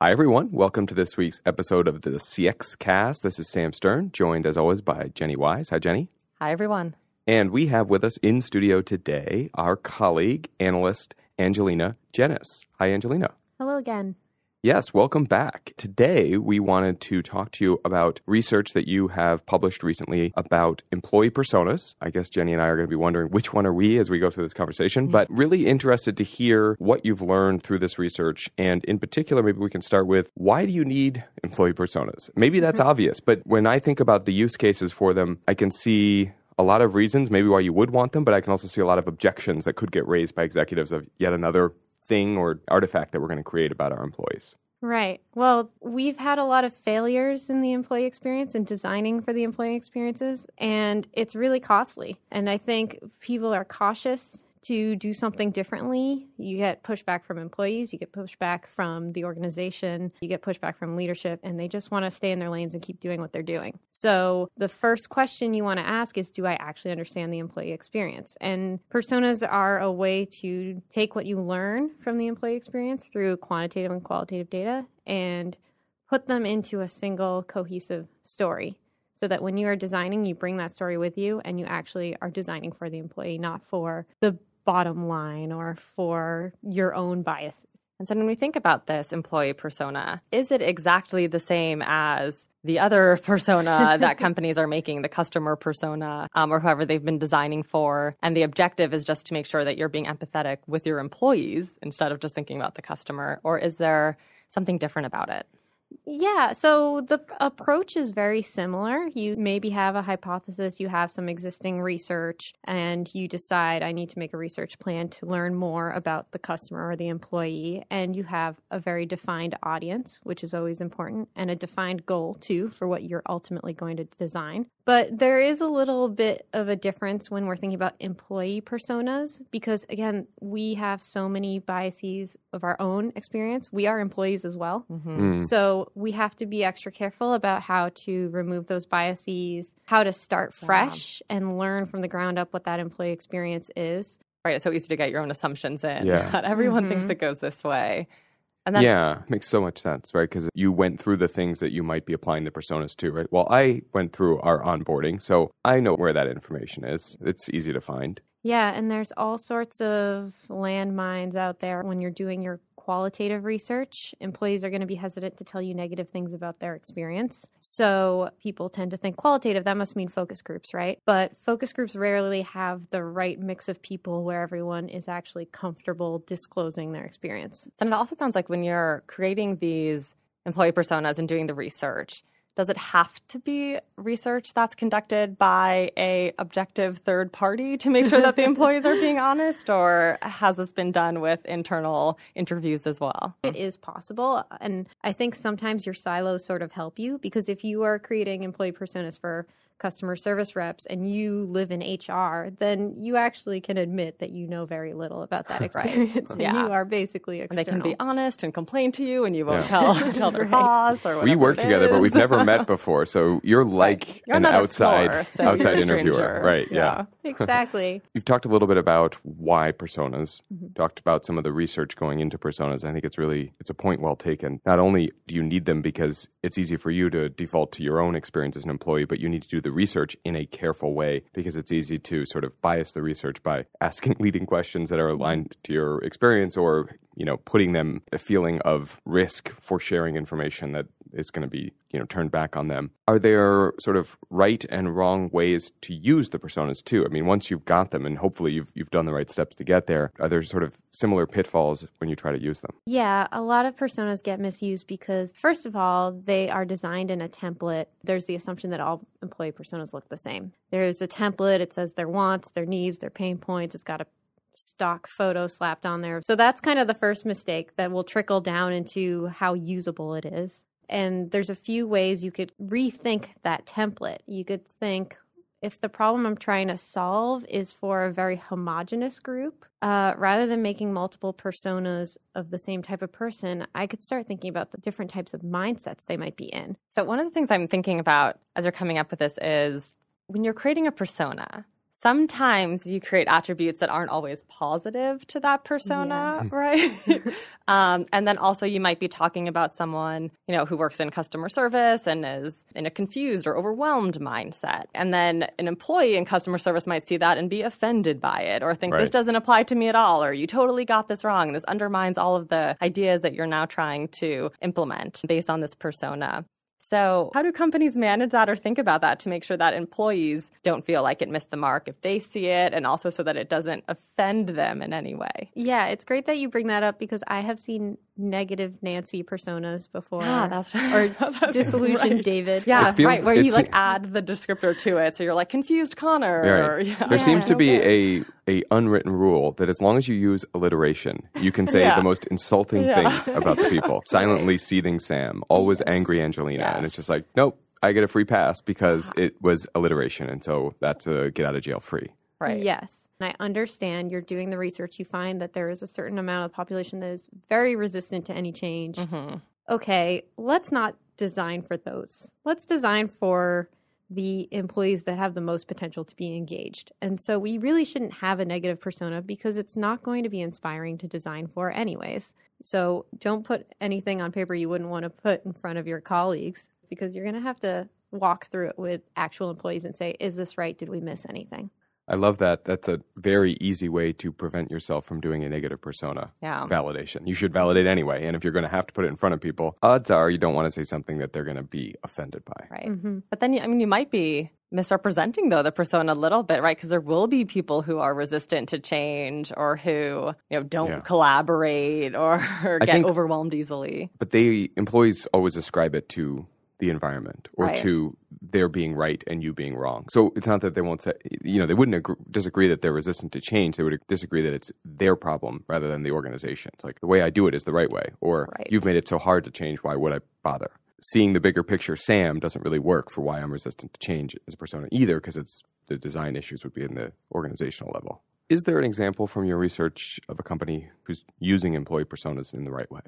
Hi, everyone. Welcome to this week's episode of the CX Cast. This is Sam Stern, joined as always by Jenny Wise. Hi, Jenny. Hi, everyone. And we have with us in studio today our colleague, analyst Angelina Gennis. Hi, Angelina. Hello again. Yes, welcome back. Today, we wanted to talk to you about research that you have published recently about employee personas. I guess Jenny and I are going to be wondering which one are we as we go through this conversation, but really interested to hear what you've learned through this research. And in particular, maybe we can start with why do you need employee personas? Maybe that's mm-hmm. obvious, but when I think about the use cases for them, I can see a lot of reasons maybe why you would want them, but I can also see a lot of objections that could get raised by executives of yet another thing or artifact that we're going to create about our employees. Right. Well, we've had a lot of failures in the employee experience and designing for the employee experiences, and it's really costly. And I think people are cautious to do something differently, you get pushback from employees, you get pushback from the organization, you get pushback from leadership, and they just want to stay in their lanes and keep doing what they're doing. So, the first question you want to ask is Do I actually understand the employee experience? And personas are a way to take what you learn from the employee experience through quantitative and qualitative data and put them into a single cohesive story so that when you are designing, you bring that story with you and you actually are designing for the employee, not for the bottom line or for your own biases. And so when we think about this employee persona, is it exactly the same as the other persona that companies are making, the customer persona, um, or whoever they've been designing for? And the objective is just to make sure that you're being empathetic with your employees instead of just thinking about the customer? Or is there something different about it? Yeah, so the approach is very similar. You maybe have a hypothesis, you have some existing research, and you decide I need to make a research plan to learn more about the customer or the employee. And you have a very defined audience, which is always important, and a defined goal too for what you're ultimately going to design. But there is a little bit of a difference when we're thinking about employee personas because, again, we have so many biases of our own experience. We are employees as well. Mm-hmm. Mm. So we have to be extra careful about how to remove those biases, how to start fresh yeah. and learn from the ground up what that employee experience is. Right. It's so easy to get your own assumptions in. Yeah. Not everyone mm-hmm. thinks it goes this way. And yeah, makes so much sense, right? Because you went through the things that you might be applying the personas to, right? Well, I went through our onboarding, so I know where that information is. It's easy to find. Yeah, and there's all sorts of landmines out there when you're doing your qualitative research, employees are going to be hesitant to tell you negative things about their experience. So people tend to think qualitative, that must mean focus groups, right? But focus groups rarely have the right mix of people where everyone is actually comfortable disclosing their experience. And it also sounds like when you're creating these employee personas and doing the research, does it have to be research that's conducted by a objective third party to make sure that the employees are being honest or has this been done with internal interviews as well? It is possible and i think sometimes your silos sort of help you because if you are creating employee personas for customer service reps and you live in HR, then you actually can admit that you know very little about that experience. right. yeah. you are basically external. And they can be honest and complain to you and you won't yeah. tell tell their right. boss or We work together, is. but we've never met before. So you're like right. you're an outside floor, so outside interviewer. Right. Yeah. yeah. Exactly. You've talked a little bit about why personas, mm-hmm. talked about some of the research going into personas. I think it's really it's a point well taken. Not only do you need them because it's easy for you to default to your own experience as an employee, but you need to do the the research in a careful way because it's easy to sort of bias the research by asking leading questions that are aligned to your experience or you know putting them a feeling of risk for sharing information that is going to be you know turned back on them. Are there sort of right and wrong ways to use the personas too? I mean once you've got them and hopefully you've you've done the right steps to get there are there sort of similar pitfalls when you try to use them? Yeah a lot of personas get misused because first of all they are designed in a template. There's the assumption that all employee personas look the same. There's a template it says their wants their needs their pain points it's got a stock photo slapped on there. So that's kind of the first mistake that will trickle down into how usable it is. And there's a few ways you could rethink that template. You could think if the problem I'm trying to solve is for a very homogenous group, uh, rather than making multiple personas of the same type of person, I could start thinking about the different types of mindsets they might be in. So, one of the things I'm thinking about as you're coming up with this is when you're creating a persona, sometimes you create attributes that aren't always positive to that persona, yes. right? um, and then also you might be talking about someone, you know, who works in customer service and is in a confused or overwhelmed mindset. And then an employee in customer service might see that and be offended by it or think right. this doesn't apply to me at all or you totally got this wrong. This undermines all of the ideas that you're now trying to implement based on this persona. So, how do companies manage that or think about that to make sure that employees don't feel like it missed the mark if they see it and also so that it doesn't offend them in any way? Yeah, it's great that you bring that up because I have seen negative Nancy personas before. Ah, that's right. Or disillusioned right. David. Yeah, feels, right. Where you like add the descriptor to it. So you're like confused Connor. Right. Or, yeah. There seems to be a, a unwritten rule that as long as you use alliteration, you can say yeah. the most insulting yeah. things about the people. Silently seething Sam, always angry Angelina. Yes. And it's just like, nope, I get a free pass because it was alliteration. And so that's a get out of jail free. Right. Yes. And I understand you're doing the research. You find that there is a certain amount of population that is very resistant to any change. Mm-hmm. Okay, let's not design for those. Let's design for the employees that have the most potential to be engaged. And so we really shouldn't have a negative persona because it's not going to be inspiring to design for, anyways. So don't put anything on paper you wouldn't want to put in front of your colleagues because you're going to have to walk through it with actual employees and say, is this right? Did we miss anything? I love that. That's a very easy way to prevent yourself from doing a negative persona yeah. validation. You should validate anyway. And if you're going to have to put it in front of people, odds are you don't want to say something that they're going to be offended by. Right. Mm-hmm. But then, I mean, you might be misrepresenting though the persona a little bit right because there will be people who are resistant to change or who you know don't yeah. collaborate or, or get think, overwhelmed easily but they employees always ascribe it to the environment or right. to their being right and you being wrong. So it's not that they won't say, you know, they wouldn't agree, disagree that they're resistant to change. They would disagree that it's their problem rather than the organization. It's like the way I do it is the right way, or right. you've made it so hard to change. Why would I bother? Seeing the bigger picture, Sam doesn't really work for why I'm resistant to change as a persona either, because it's the design issues would be in the organizational level. Is there an example from your research of a company who's using employee personas in the right way?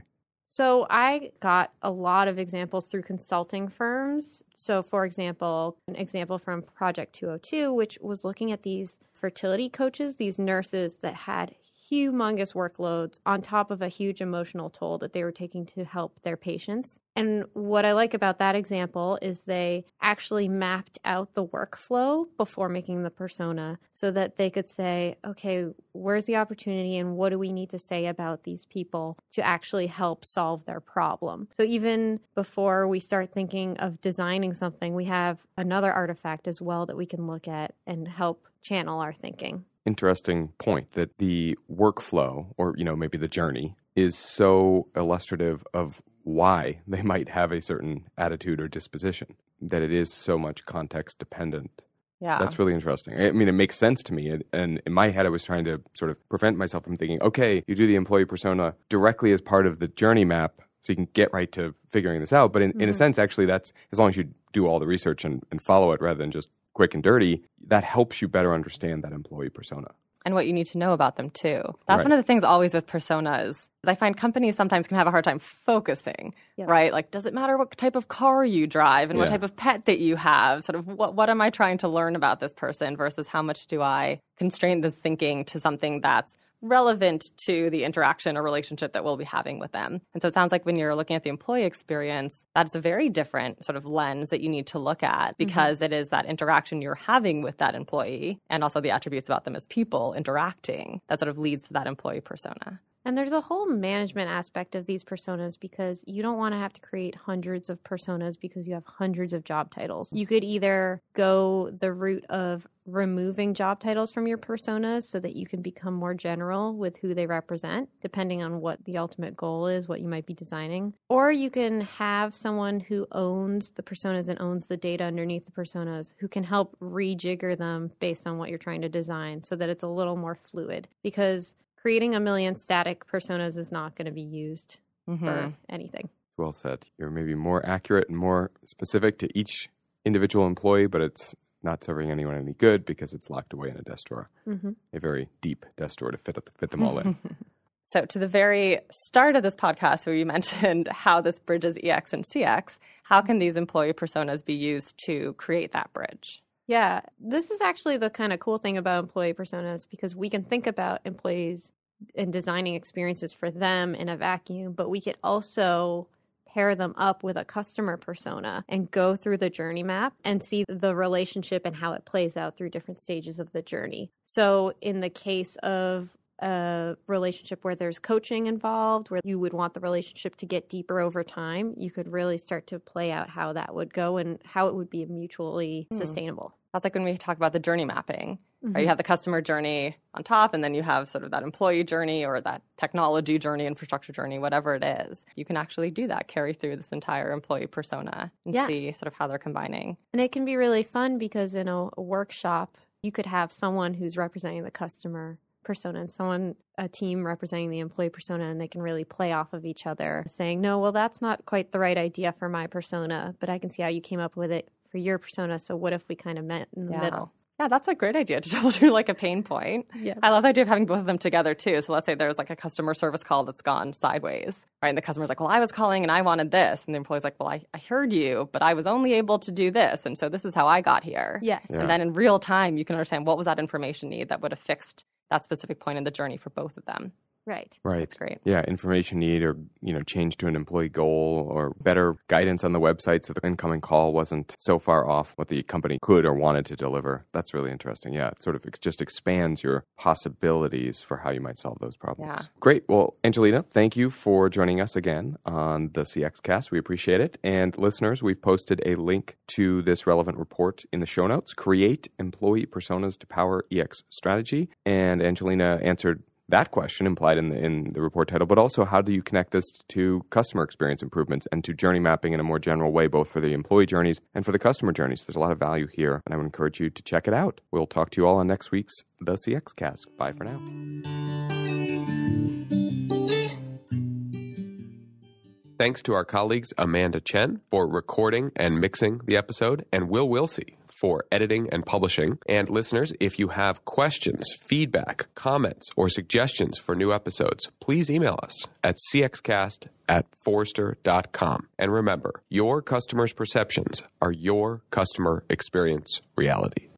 So I got a lot of examples through consulting firms. So, for example, an example from Project 202, which was looking at these fertility coaches, these nurses that had humongous workloads on top of a huge emotional toll that they were taking to help their patients. And what I like about that example is they actually mapped out the workflow before making the persona so that they could say, okay, where's the opportunity and what do we need to say about these people to actually help solve their problem? So even before we start thinking of designing something, we have another artifact as well that we can look at and help channel our thinking interesting point that the workflow or you know maybe the journey is so illustrative of why they might have a certain attitude or disposition that it is so much context dependent yeah that's really interesting i mean it makes sense to me and in my head i was trying to sort of prevent myself from thinking okay you do the employee persona directly as part of the journey map so you can get right to figuring this out but in, mm-hmm. in a mm-hmm. sense actually that's as long as you do all the research and, and follow it rather than just quick and dirty, that helps you better understand that employee persona. And what you need to know about them too. That's right. one of the things always with personas. Is I find companies sometimes can have a hard time focusing, yep. right? Like, does it matter what type of car you drive and yeah. what type of pet that you have? Sort of what, what am I trying to learn about this person versus how much do I constrain this thinking to something that's relevant to the interaction or relationship that we'll be having with them. And so it sounds like when you're looking at the employee experience, that's a very different sort of lens that you need to look at mm-hmm. because mm-hmm. it is that interaction you're having with that employee and also the attributes about them as people interacting that sort of leads to that employee persona. And there's a whole management aspect of these personas because you don't want to have to create hundreds of personas because you have hundreds of job titles. You could either go the route of removing job titles from your personas so that you can become more general with who they represent, depending on what the ultimate goal is, what you might be designing. Or you can have someone who owns the personas and owns the data underneath the personas who can help rejigger them based on what you're trying to design so that it's a little more fluid. Because creating a million static personas is not going to be used mm-hmm. for anything. Well said. You're maybe more accurate and more specific to each individual employee, but it's not serving anyone any good because it's locked away in a desk drawer, mm-hmm. a very deep desk drawer to fit fit them all in. so, to the very start of this podcast, where you mentioned how this bridges EX and CX, how can these employee personas be used to create that bridge? Yeah, this is actually the kind of cool thing about employee personas because we can think about employees and designing experiences for them in a vacuum, but we could also pair them up with a customer persona and go through the journey map and see the relationship and how it plays out through different stages of the journey. So, in the case of a relationship where there's coaching involved, where you would want the relationship to get deeper over time, you could really start to play out how that would go and how it would be mutually mm. sustainable. That's like when we talk about the journey mapping. Mm-hmm. Right? You have the customer journey on top, and then you have sort of that employee journey or that technology journey, infrastructure journey, whatever it is. You can actually do that, carry through this entire employee persona and yeah. see sort of how they're combining. And it can be really fun because in a, a workshop, you could have someone who's representing the customer persona and someone a team representing the employee persona and they can really play off of each other saying no well that's not quite the right idea for my persona but i can see how you came up with it for your persona so what if we kind of met in the yeah. middle yeah, that's a great idea to troubleshoot like a pain point. Yeah. I love the idea of having both of them together too. So let's say there's like a customer service call that's gone sideways, right? And the customer's like, well, I was calling and I wanted this. And the employee's like, well, I, I heard you, but I was only able to do this. And so this is how I got here. Yes. Yeah. And then in real time, you can understand what was that information need that would have fixed that specific point in the journey for both of them. Right. Right. That's great. Yeah, information need or, you know, change to an employee goal or better guidance on the website so the incoming call wasn't so far off what the company could or wanted to deliver. That's really interesting. Yeah, it sort of just expands your possibilities for how you might solve those problems. Yeah. Great. Well, Angelina, thank you for joining us again on the CX Cast. We appreciate it. And listeners, we've posted a link to this relevant report in the show notes. Create employee personas to power EX strategy. And Angelina answered that question implied in the, in the report title, but also how do you connect this to customer experience improvements and to journey mapping in a more general way, both for the employee journeys and for the customer journeys? There's a lot of value here, and I would encourage you to check it out. We'll talk to you all on next week's The CX Cast. Bye for now. Thanks to our colleagues Amanda Chen for recording and mixing the episode, and Will Wilsey for editing and publishing. And listeners, if you have questions, feedback, comments, or suggestions for new episodes, please email us at cxcast at forrester.com. And remember, your customers' perceptions are your customer experience reality.